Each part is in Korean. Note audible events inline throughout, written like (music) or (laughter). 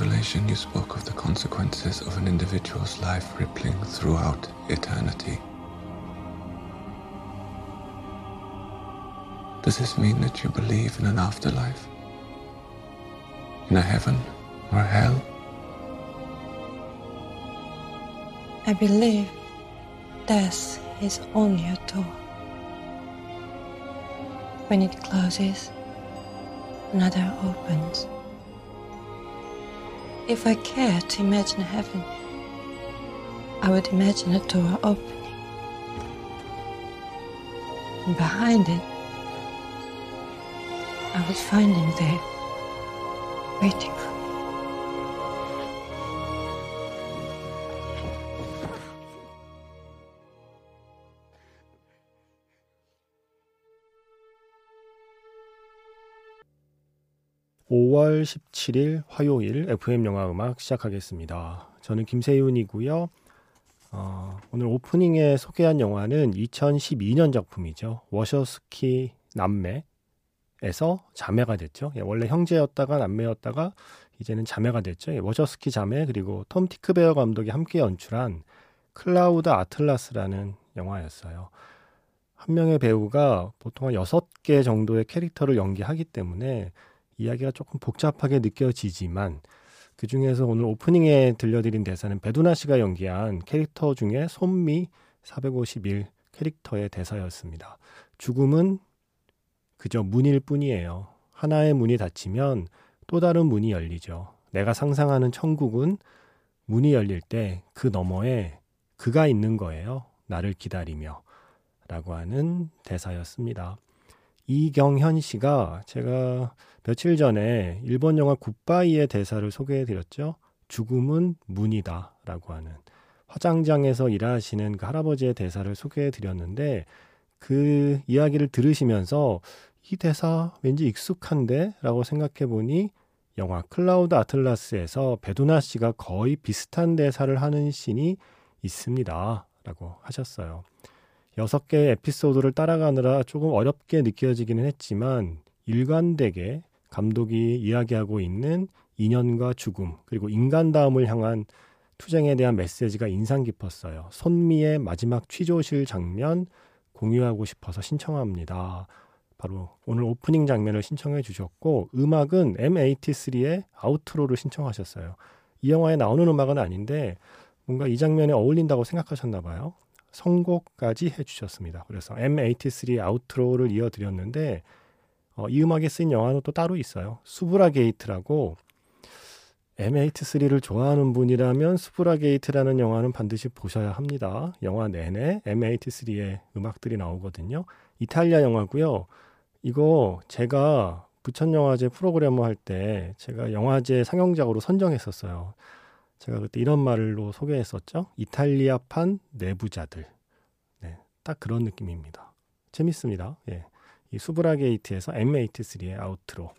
Revelation, you spoke of the consequences of an individual's life rippling throughout eternity. Does this mean that you believe in an afterlife? In a heaven or a hell? I believe death is only a door. When it closes, another opens. If I care to imagine heaven, I would imagine a door opening. And behind it, I would find him there, waiting for 5월 17일 화요일 FM 영화 음악 시작하겠습니다. 저는 김세윤이고요. 어, 오늘 오프닝에 소개한 영화는 2012년 작품이죠. 워쇼스키 남매에서 자매가 됐죠. 예, 원래 형제였다가 남매였다가 이제는 자매가 됐죠. 예, 워쇼스키 자매 그리고 톰 티크베어 감독이 함께 연출한 Cloud Atlas라는 영화였어요. 한 명의 배우가 보통 한 6개 정도의 캐릭터를 연기하기 때문에 이야기가 조금 복잡하게 느껴지지만 그 중에서 오늘 오프닝에 들려드린 대사는 베두나 씨가 연기한 캐릭터 중에 손미 451 캐릭터의 대사였습니다. 죽음은 그저 문일 뿐이에요. 하나의 문이 닫히면 또 다른 문이 열리죠. 내가 상상하는 천국은 문이 열릴 때 그 너머에 그가 있는 거예요. 나를 기다리며. 라고 하는 대사였습니다. 이경현 씨가 제가 며칠 전에 일본 영화 굿바이의 대사를 소개해 드렸죠. 죽음은 문이다 라고 하는 화장장에서 일하시는 그 할아버지의 대사를 소개해 드렸는데 그 이야기를 들으시면서 이 대사 왠지 익숙한데 라고 생각해 보니 영화 클라우드 아틀라스에서 베두나 씨가 거의 비슷한 대사를 하는 신이 있습니다. 라고 하셨어요. 여섯 개의 에피소드를 따라가느라 조금 어렵게 느껴지기는 했지만 일관되게 감독이 이야기하고 있는 인연과 죽음 그리고 인간다움을 향한 투쟁에 대한 메시지가 인상 깊었어요. 손미의 마지막 취조실 장면 공유하고 싶어서 신청합니다. 바로 오늘 오프닝 장면을 신청해 주셨고 음악은 M83의 아우트로를 신청하셨어요. 이 영화에 나오는 음악은 아닌데 뭔가 이 장면에 어울린다고 생각하셨나 봐요. 선곡까지 해주셨습니다. 그래서 M83 Outro를 이어드렸는데 어, 이 음악에 쓰인 영화는 또 따로 있어요. 수부라 게이트라고 M83를 좋아하는 분이라면 수부라 게이트라는 영화는 반드시 보셔야 합니다. 영화 내내 M83의 음악들이 나오거든요. 이탈리아 영화고요. 이거 제가 부천영화제 프로그램을 할때 제가 영화제 상영작으로 선정했었어요. 제가 그때 이런 말로 소개했었죠. 이탈리아판 내부자들. 네, 딱 그런 느낌입니다. 재밌습니다. 예. 이 수브라 게이트에서 M83의 아우트로.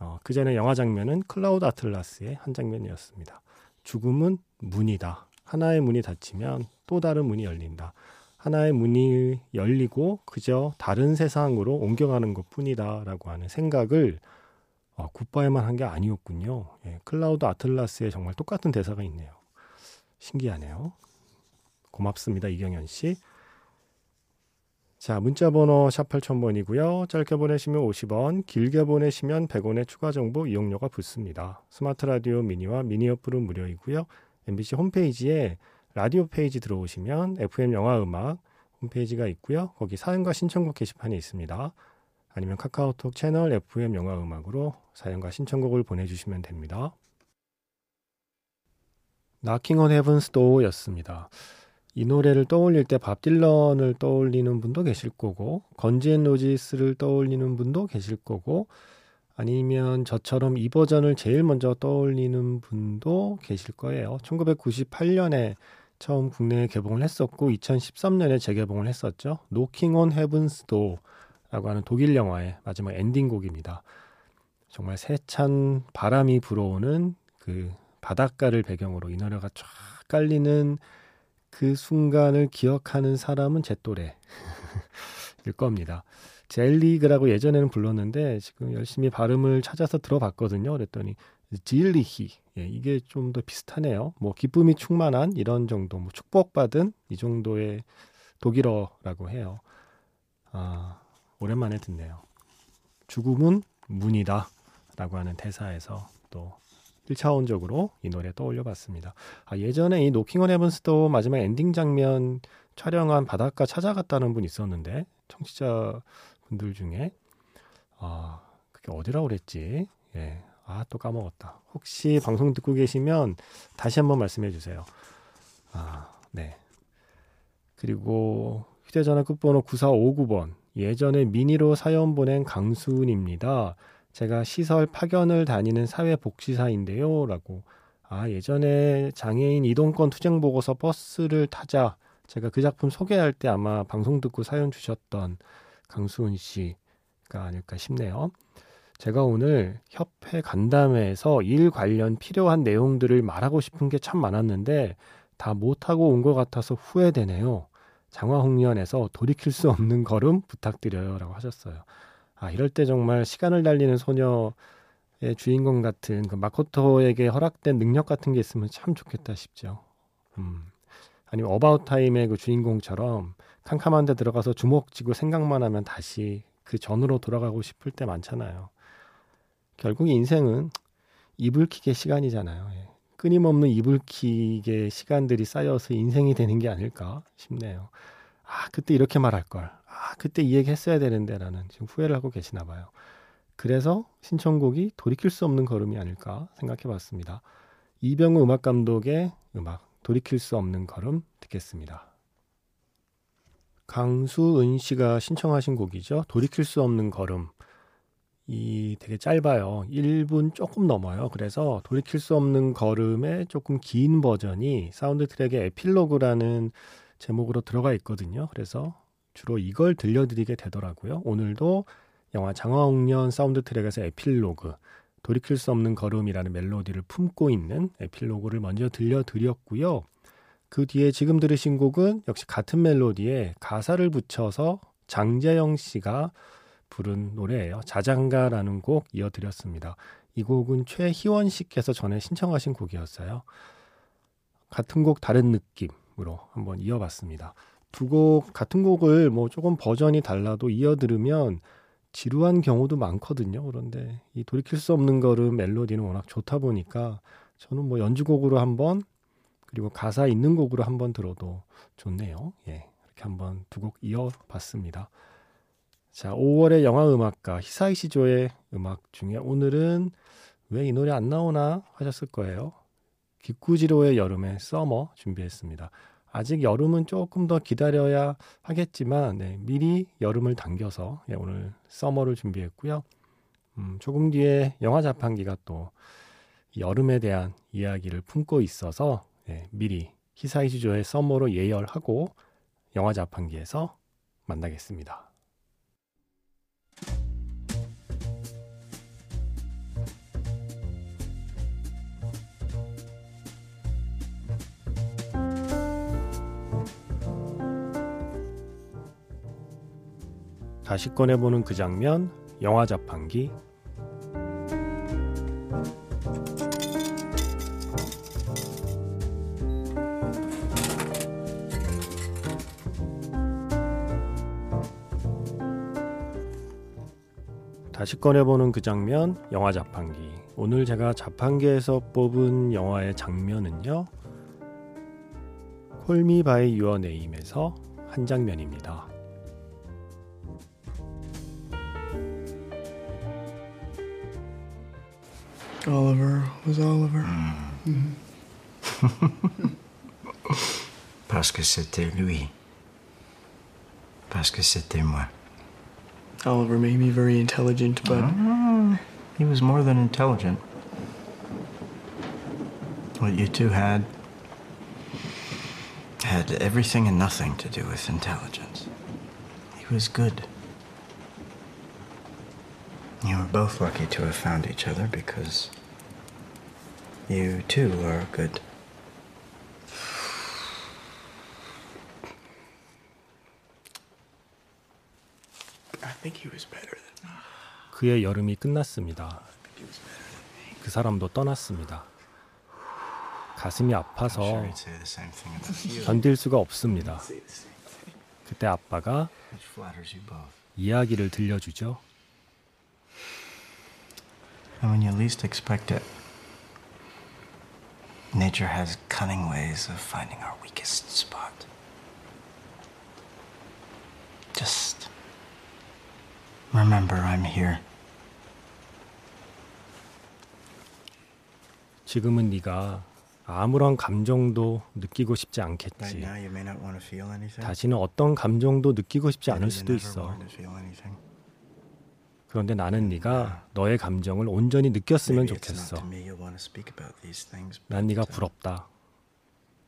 어, 그 전에 영화 장면은 클라우드 아틀라스의 한 장면이었습니다. 죽음은 문이다. 하나의 문이 닫히면 또 다른 문이 열린다. 하나의 문이 열리고 그저 다른 세상으로 옮겨가는 것 뿐이다. 라고 하는 생각을 어, 굿바이만 한 게 아니었군요. 예, 클라우드 아틀라스에 정말 똑같은 대사가 있네요. 신기하네요. 고맙습니다. 이경현 씨. 자, 문자 번호 샵 8000번이고요. 짧게 보내시면 50원, 길게 보내시면 100원의 추가 정보 이용료가 붙습니다. 스마트 라디오 미니와 미니 어플은 무료이고요. MBC 홈페이지에 라디오 페이지 들어오시면 FM 영화 음악 홈페이지가 있고요. 거기 사연과 신청곡 게시판이 있습니다. 아니면 카카오톡 채널 FM 영화 음악으로 사연과 신청곡을 보내주시면 됩니다. Knocking on Heaven's Door였습니다. 이 노래를 떠올릴 때 밥 딜런을 떠올리는 분도 계실 거고 건지앤 로지스를 떠올리는 분도 계실 거고 아니면 저처럼 이 버전을 제일 먼저 떠올리는 분도 계실 거예요. 1998년에 처음 국내에 개봉을 했었고 2013년에 재개봉을 했었죠. Knocking on Heaven's Door 라고 하는 독일 영화의 마지막 엔딩곡입니다. 정말 세찬 바람이 불어오는 그 바닷가를 배경으로 이 노래가 쫙 깔리는 그 순간을 기억하는 사람은 제 또래일 (laughs) 겁니다. 젤리그라고 예전에는 불렀는데 지금 열심히 발음을 찾아서 들어봤거든요. 그랬더니 질리히 예, 이게 좀 더 비슷하네요. 뭐 기쁨이 충만한 이런 정도, 뭐 축복받은 이 정도의 독일어라고 해요. 아 오랜만에 듣네요. 죽음은 문이다 라고 하는 대사에서 또 1차원적으로 이 노래 떠올려 봤습니다. 아, 예전에 이 노킹 온 헤븐스 도어 마지막 엔딩 장면 촬영한 바닷가 찾아갔다는 분 있었는데 청취자 분들 중에 아 그게 어디라고 그랬지? 예. 아, 또 까먹었다. 혹시 방송 듣고 계시면 다시 한번 말씀해 주세요. 아, 네. 그리고 휴대전화 끝번호 9459번. 예전에 미니로 사연 보낸 강수은입니다. 제가 시설 파견을 다니는 사회복지사인데요. 라고. 아, 예전에 장애인 이동권 투쟁 보고서 버스를 타자. 제가 그 작품 소개할 때 아마 방송 듣고 사연 주셨던 강수은 씨가 아닐까 싶네요. 제가 오늘 협회 간담회에서 일 관련 필요한 내용들을 말하고 싶은 게 참 많았는데 다 못하고 온 것 같아서 후회되네요. 장화홍련에서 돌이킬 수 없는 걸음 부탁드려요. 라고 하셨어요. 아, 이럴 때 정말 시간을 달리는 소녀의 주인공 같은 그 마코토에게 허락된 능력 같은 게 있으면 참 좋겠다 싶죠. 음. 아니면 어바웃 타임의 그 주인공처럼 캄캄한 데 들어가서 주먹 쥐고 생각만 하면 다시 그 전으로 돌아가고 싶을 때 많잖아요. 결국 인생은 이불킥의 시간이잖아요. 예. 끊임없는 이불킥의 시간들이 쌓여서 인생이 되는 게 아닐까 싶네요. 아, 그때 이렇게 말할 걸. 아, 그때 이 얘기 했어야 되는데 라는 지금 후회를 하고 계시나 봐요. 그래서 신청곡이 돌이킬 수 없는 걸음이 아닐까 생각해 봤습니다. 이병우 음악 감독의 음악 돌이킬 수 없는 걸음 듣겠습니다. 강수은 씨가 신청하신 곡이죠. 돌이킬 수 없는 걸음. 이 되게 짧아요. 1분 조금 넘어요. 그래서 돌이킬 수 없는 걸음의 조금 긴 버전이 사운드 트랙의 에필로그라는 제목으로 들어가 있거든요. 그래서 주로 이걸 들려드리게 되더라고요. 오늘도 영화 장화홍련 사운드 트랙에서 에필로그 돌이킬 수 없는 걸음이라는 멜로디를 품고 있는 에필로그를 먼저 들려드렸고요. 그 뒤에 지금 들으신 곡은 역시 같은 멜로디에 가사를 붙여서 장재영 씨가 부른 노래예요. 자장가라는 곡 이어드렸습니다. 이 곡은 최희원 씨께서 전에 신청하신 곡이었어요. 같은 곡 다른 느낌으로 한번 이어봤습니다. 두 곡 같은 곡을 뭐 조금 버전이 달라도 이어 들으면 지루한 경우도 많거든요. 그런데 이 돌이킬 수 없는 걸음 멜로디는 워낙 좋다 보니까 저는 뭐 연주곡으로 한번 그리고 가사 있는 곡으로 한번 들어도 좋네요. 예. 이렇게 한번 두 곡 이어봤습니다. 자, 5월의 영화 음악가 히사이시 조의 음악 중에 오늘은 왜 이 노래 안 나오나 하셨을 거예요. 기쿠지로의 여름의 서머 준비했습니다. 아직 여름은 조금 더 기다려야 하겠지만 네, 미리 여름을 당겨서 예, 오늘 서머를 준비했고요. 음, 조금 뒤에 영화 자판기가 또 여름에 대한 이야기를 품고 있어서 예, 미리 히사이시 조의 서머로 예열하고 영화 자판기에서 만나겠습니다. 다시 꺼내보는 그 장면, 영화 자판기. 다시 꺼내보는 그 장면, 영화 자판기. 오늘 제가 자판기에서 뽑은 영화의 장면은요, 콜미 바이 유어 네임에서 한 장면입니다. Oliver was Oliver. Mm. Mm. (laughs) Parce que c'était lui. Parce que c'était moi. Oliver made me very intelligent, but. Mm. He was more than intelligent. What you two had had everything and nothing to do with intelligence. He was good. You were both lucky to have found each other because you too are good. I think he was better than 그의 여름이 끝났습니다. 그 사람도 떠났습니다. 가슴이 아파서. 견딜 수가 없습니다. 그때 아빠가 Which flatters you both. 이야기를 들려주죠. And when you least expect it, nature has cunning ways of finding our weakest spot. Just remember I'm here. 지금은 네가 아무런 감정도 느끼고 싶지 않겠지. 다시는 어떤 감정도 느끼고 싶지 않을 수도 있어. wanted to feel anything. 그런데 나는 네가 너의 감정을 온전히 느꼈으면 좋겠어. 난 네가 uh, 부럽다.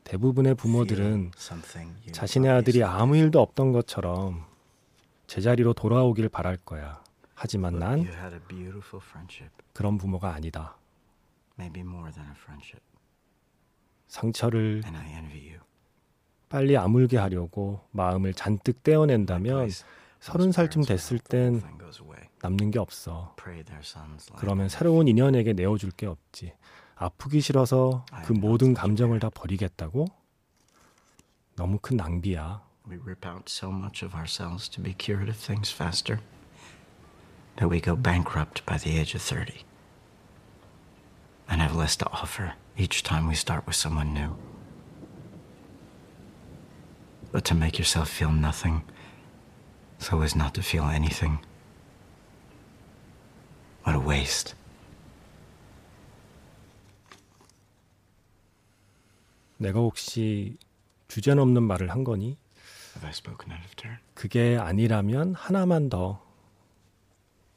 대부분의 부모들은 자신의 아들이 아무 일도 없던 것처럼 제자리로 돌아오길 바랄 거야. 하지만 난 그런 부모가 아니다. 상처를 and I envy you. 빨리 아물게 하려고 마음을 잔뜩 떼어낸다면 서른 살쯤 됐을 땐. 남는 게 없어. 그러면. 새로운 인연에게 내어줄 게 없지. 아프기 싫어서 그 모든 감정을 다 버리겠다고? 너무 큰 낭비야. We rip out so much of ourselves to be cured of things faster that we go bankrupt by the age of 30 and have less to offer each time we start with someone new. But to make yourself feel nothing so as not to feel anything. What a waste. 내가 혹시 주제넘는 말을 한 거니? Have I spoken out of turn? 그게 아니라면 하나만 더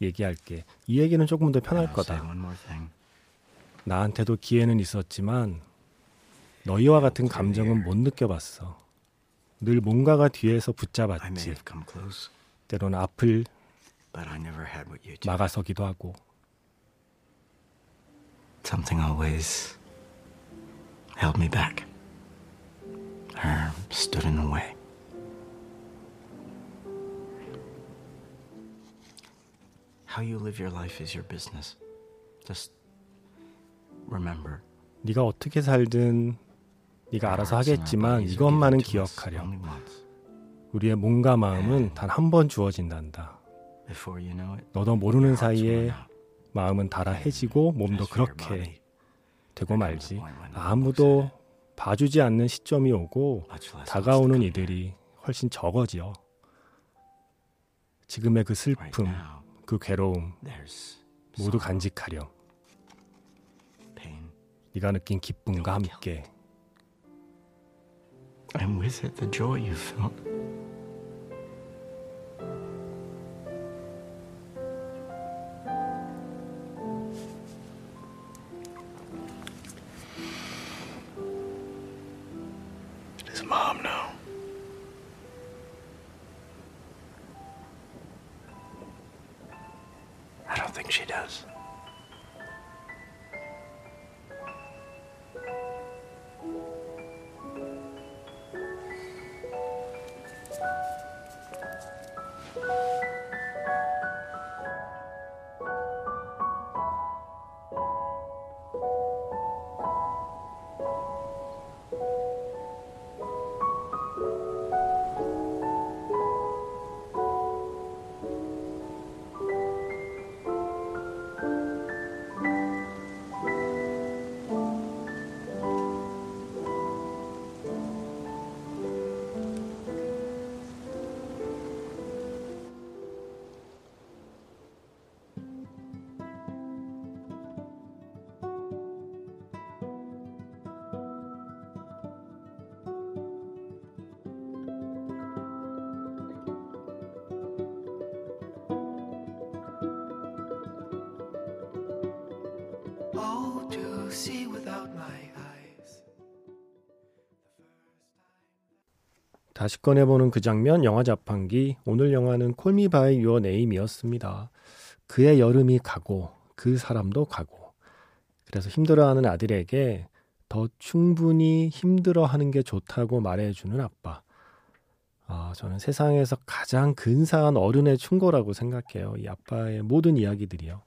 얘기할게. 이 얘기는 조금 더 편할 거다. 나한테도 기회는 있었지만 너희와 같은 감정은 못 느껴봤어. 늘 뭔가가 뒤에서 붙잡았지. 때로는 앞을 but I never had what you do. 막아서기도 하고. Something always held me back or stood in the way. How you live your life is your business. Just remember. 네가 어떻게 살든 네가 알아서 하겠지만 이것만은 기억하렴. 우리의 몸과 마음은 단 한 번 주어진단다. 너도 모르는 사이에. 마음은 달아해지고 몸도 그렇게 되고 말지. 아무도 봐주지 않는 시점이 오고 다가오는. 이들이 훨씬 적어지어. 지금의 그 슬픔, 그 괴로움 모두 간직하렴. 네가 느낀 기쁨과 함께 and with it the joy you felt. Does mom know? I don't think she does. 다시 꺼내보는 그 장면 영화 자판기 오늘 영화는 콜미 바이 유어 네임이었습니다. 그의 여름이 가고 그 사람도 가고 그래서 힘들어하는 아들에게 더 충분히 힘들어하는 게 좋다고 말해주는 아빠. 아, 저는 세상에서 가장 근사한 어른의 충고라고 생각해요. 이 아빠의 모든 이야기들이요.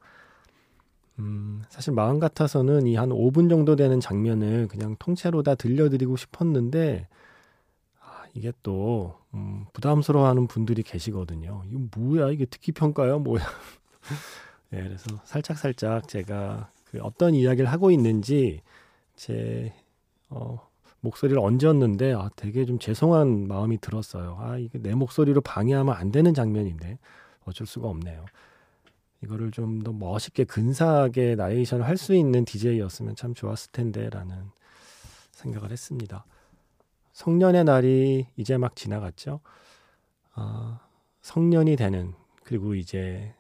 음, 사실 마음 같아서는 이 한 5분 정도 되는 장면을 그냥 통째로 다 들려드리고 싶었는데 아, 이게 또 음, 부담스러워하는 분들이 계시거든요. 이거 뭐야? 이게 듣기 평가요? 뭐야? 네, (laughs) 그래서 살짝 살짝 제가 그 어떤 이야기를 하고 있는지 제 어, 목소리를 얹었는데 아, 되게 좀 죄송한 마음이 들었어요. 아, 이게 내 목소리로 방해하면 안 되는 장면인데 어쩔 수가 없네요. 이거를 좀 더 멋있게 근사하게 나레이션을 할 수 있는 DJ였으면 참 좋았을 텐데라는 생각을 했습니다. 성년의 날이 이제 막 지나갔죠. 아, 성년이 되는 그리고 이제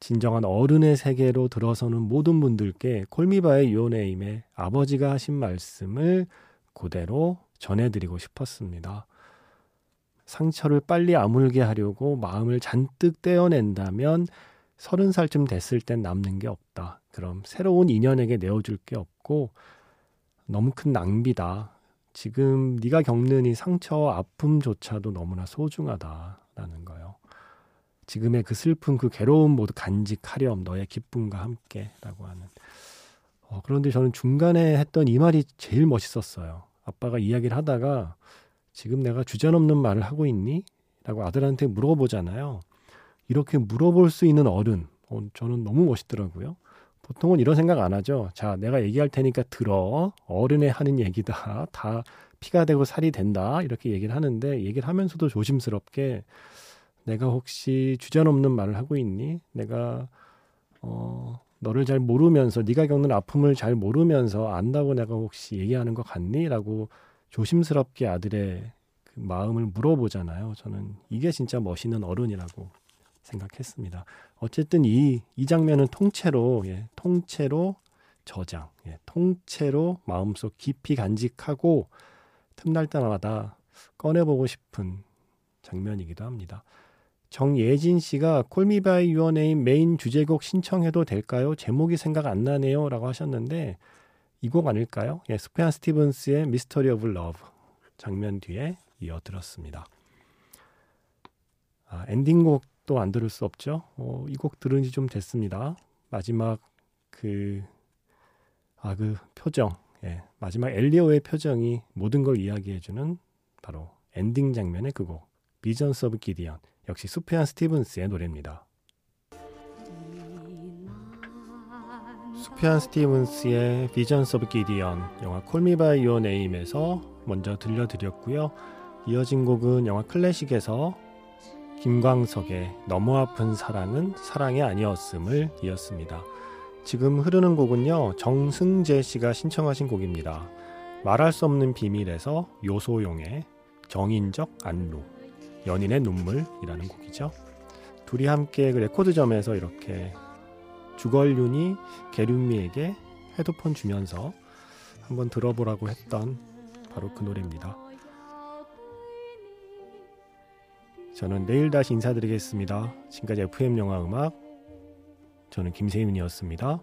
진정한 어른의 세계로 들어서는 모든 분들께 콜미바의 유어네임의 아버지가 하신 말씀을 그대로 전해드리고 싶었습니다. 상처를 빨리 아물게 하려고 마음을 잔뜩 떼어낸다면 서른 살쯤 됐을 땐 남는 게 없다. 그럼 새로운 인연에게 내어줄 게 없고 너무 큰 낭비다. 지금 네가 겪는 이 상처 아픔조차도 너무나 소중하다라는 거예요. 지금의 그 슬픔, 그 괴로움 모두 간직하렴 너의 기쁨과 함께라고 하는. 어, 그런데 저는 중간에 했던 이 말이 제일 멋있었어요. 아빠가 이야기를 하다가 지금 내가 주저넘는 말을 하고 있니? 라고 아들한테 물어보잖아요. 이렇게 물어볼 수 있는 어른, 어, 저는 너무 멋있더라고요. 보통은 이런 생각 안 하죠. 자, 내가 얘기할 테니까 들어. 어른의 하는 얘기다. 다 피가 되고 살이 된다. 이렇게 얘기를 하는데, 얘기를 하면서도 조심스럽게 내가 혹시 주저넘는 말을 하고 있니? 내가 어 너를 잘 모르면서 네가 겪는 아픔을 잘 모르면서 안다고 내가 혹시 얘기하는 것 같니?라고 조심스럽게 아들의 그 마음을 물어보잖아요. 저는 이게 진짜 멋있는 어른이라고 생각했습니다. 어쨌든 이, 이 장면은 통째로, 예, 통째로 저장, 예, 통째로 마음속 깊이 간직하고 틈날 때마다 꺼내보고 싶은 장면이기도 합니다. 정예진 씨가 콜미바이 유어네임 메인 주제곡 신청해도 될까요? 제목이 생각 안 나네요. 라고 하셨는데 이 곡 아닐까요? 예, 수프얀 스티븐스의 미스터리 오브 러브 장면 뒤에 이어 들었습니다. 아, 엔딩곡도 안 들을 수 없죠. 어, 이 곡 들은 지 좀 됐습니다. 마지막 그, 아, 그 표정. 예, 마지막 엘리오의 표정이 모든 걸 이야기해주는 바로 엔딩 장면의 그 곡. 비전스 오브 기디언. 역시 수프얀 스티븐스의 노래입니다. 수프얀 스티븐스의 비전스 오브 기디언 영화 콜미 바이 유어 네임에서 먼저 들려드렸고요. 이어진 곡은 영화 클래식에서 김광석의 너무 아픈 사랑은 사랑이 아니었음을 이었습니다. 지금 흐르는 곡은요. 정승재 씨가 신청하신 곡입니다. 말할 수 없는 비밀에서 요소용의 정인적 안루 연인의 눈물이라는 곡이죠. 둘이 함께 그 레코드점에서 이렇게 주걸륜이 개륜미에게 헤드폰 주면서 한번 들어보라고 했던 바로 그 노래입니다. 저는 내일 다시 인사드리겠습니다. 지금까지 FM 영화 음악 저는 김세윤이었습니다.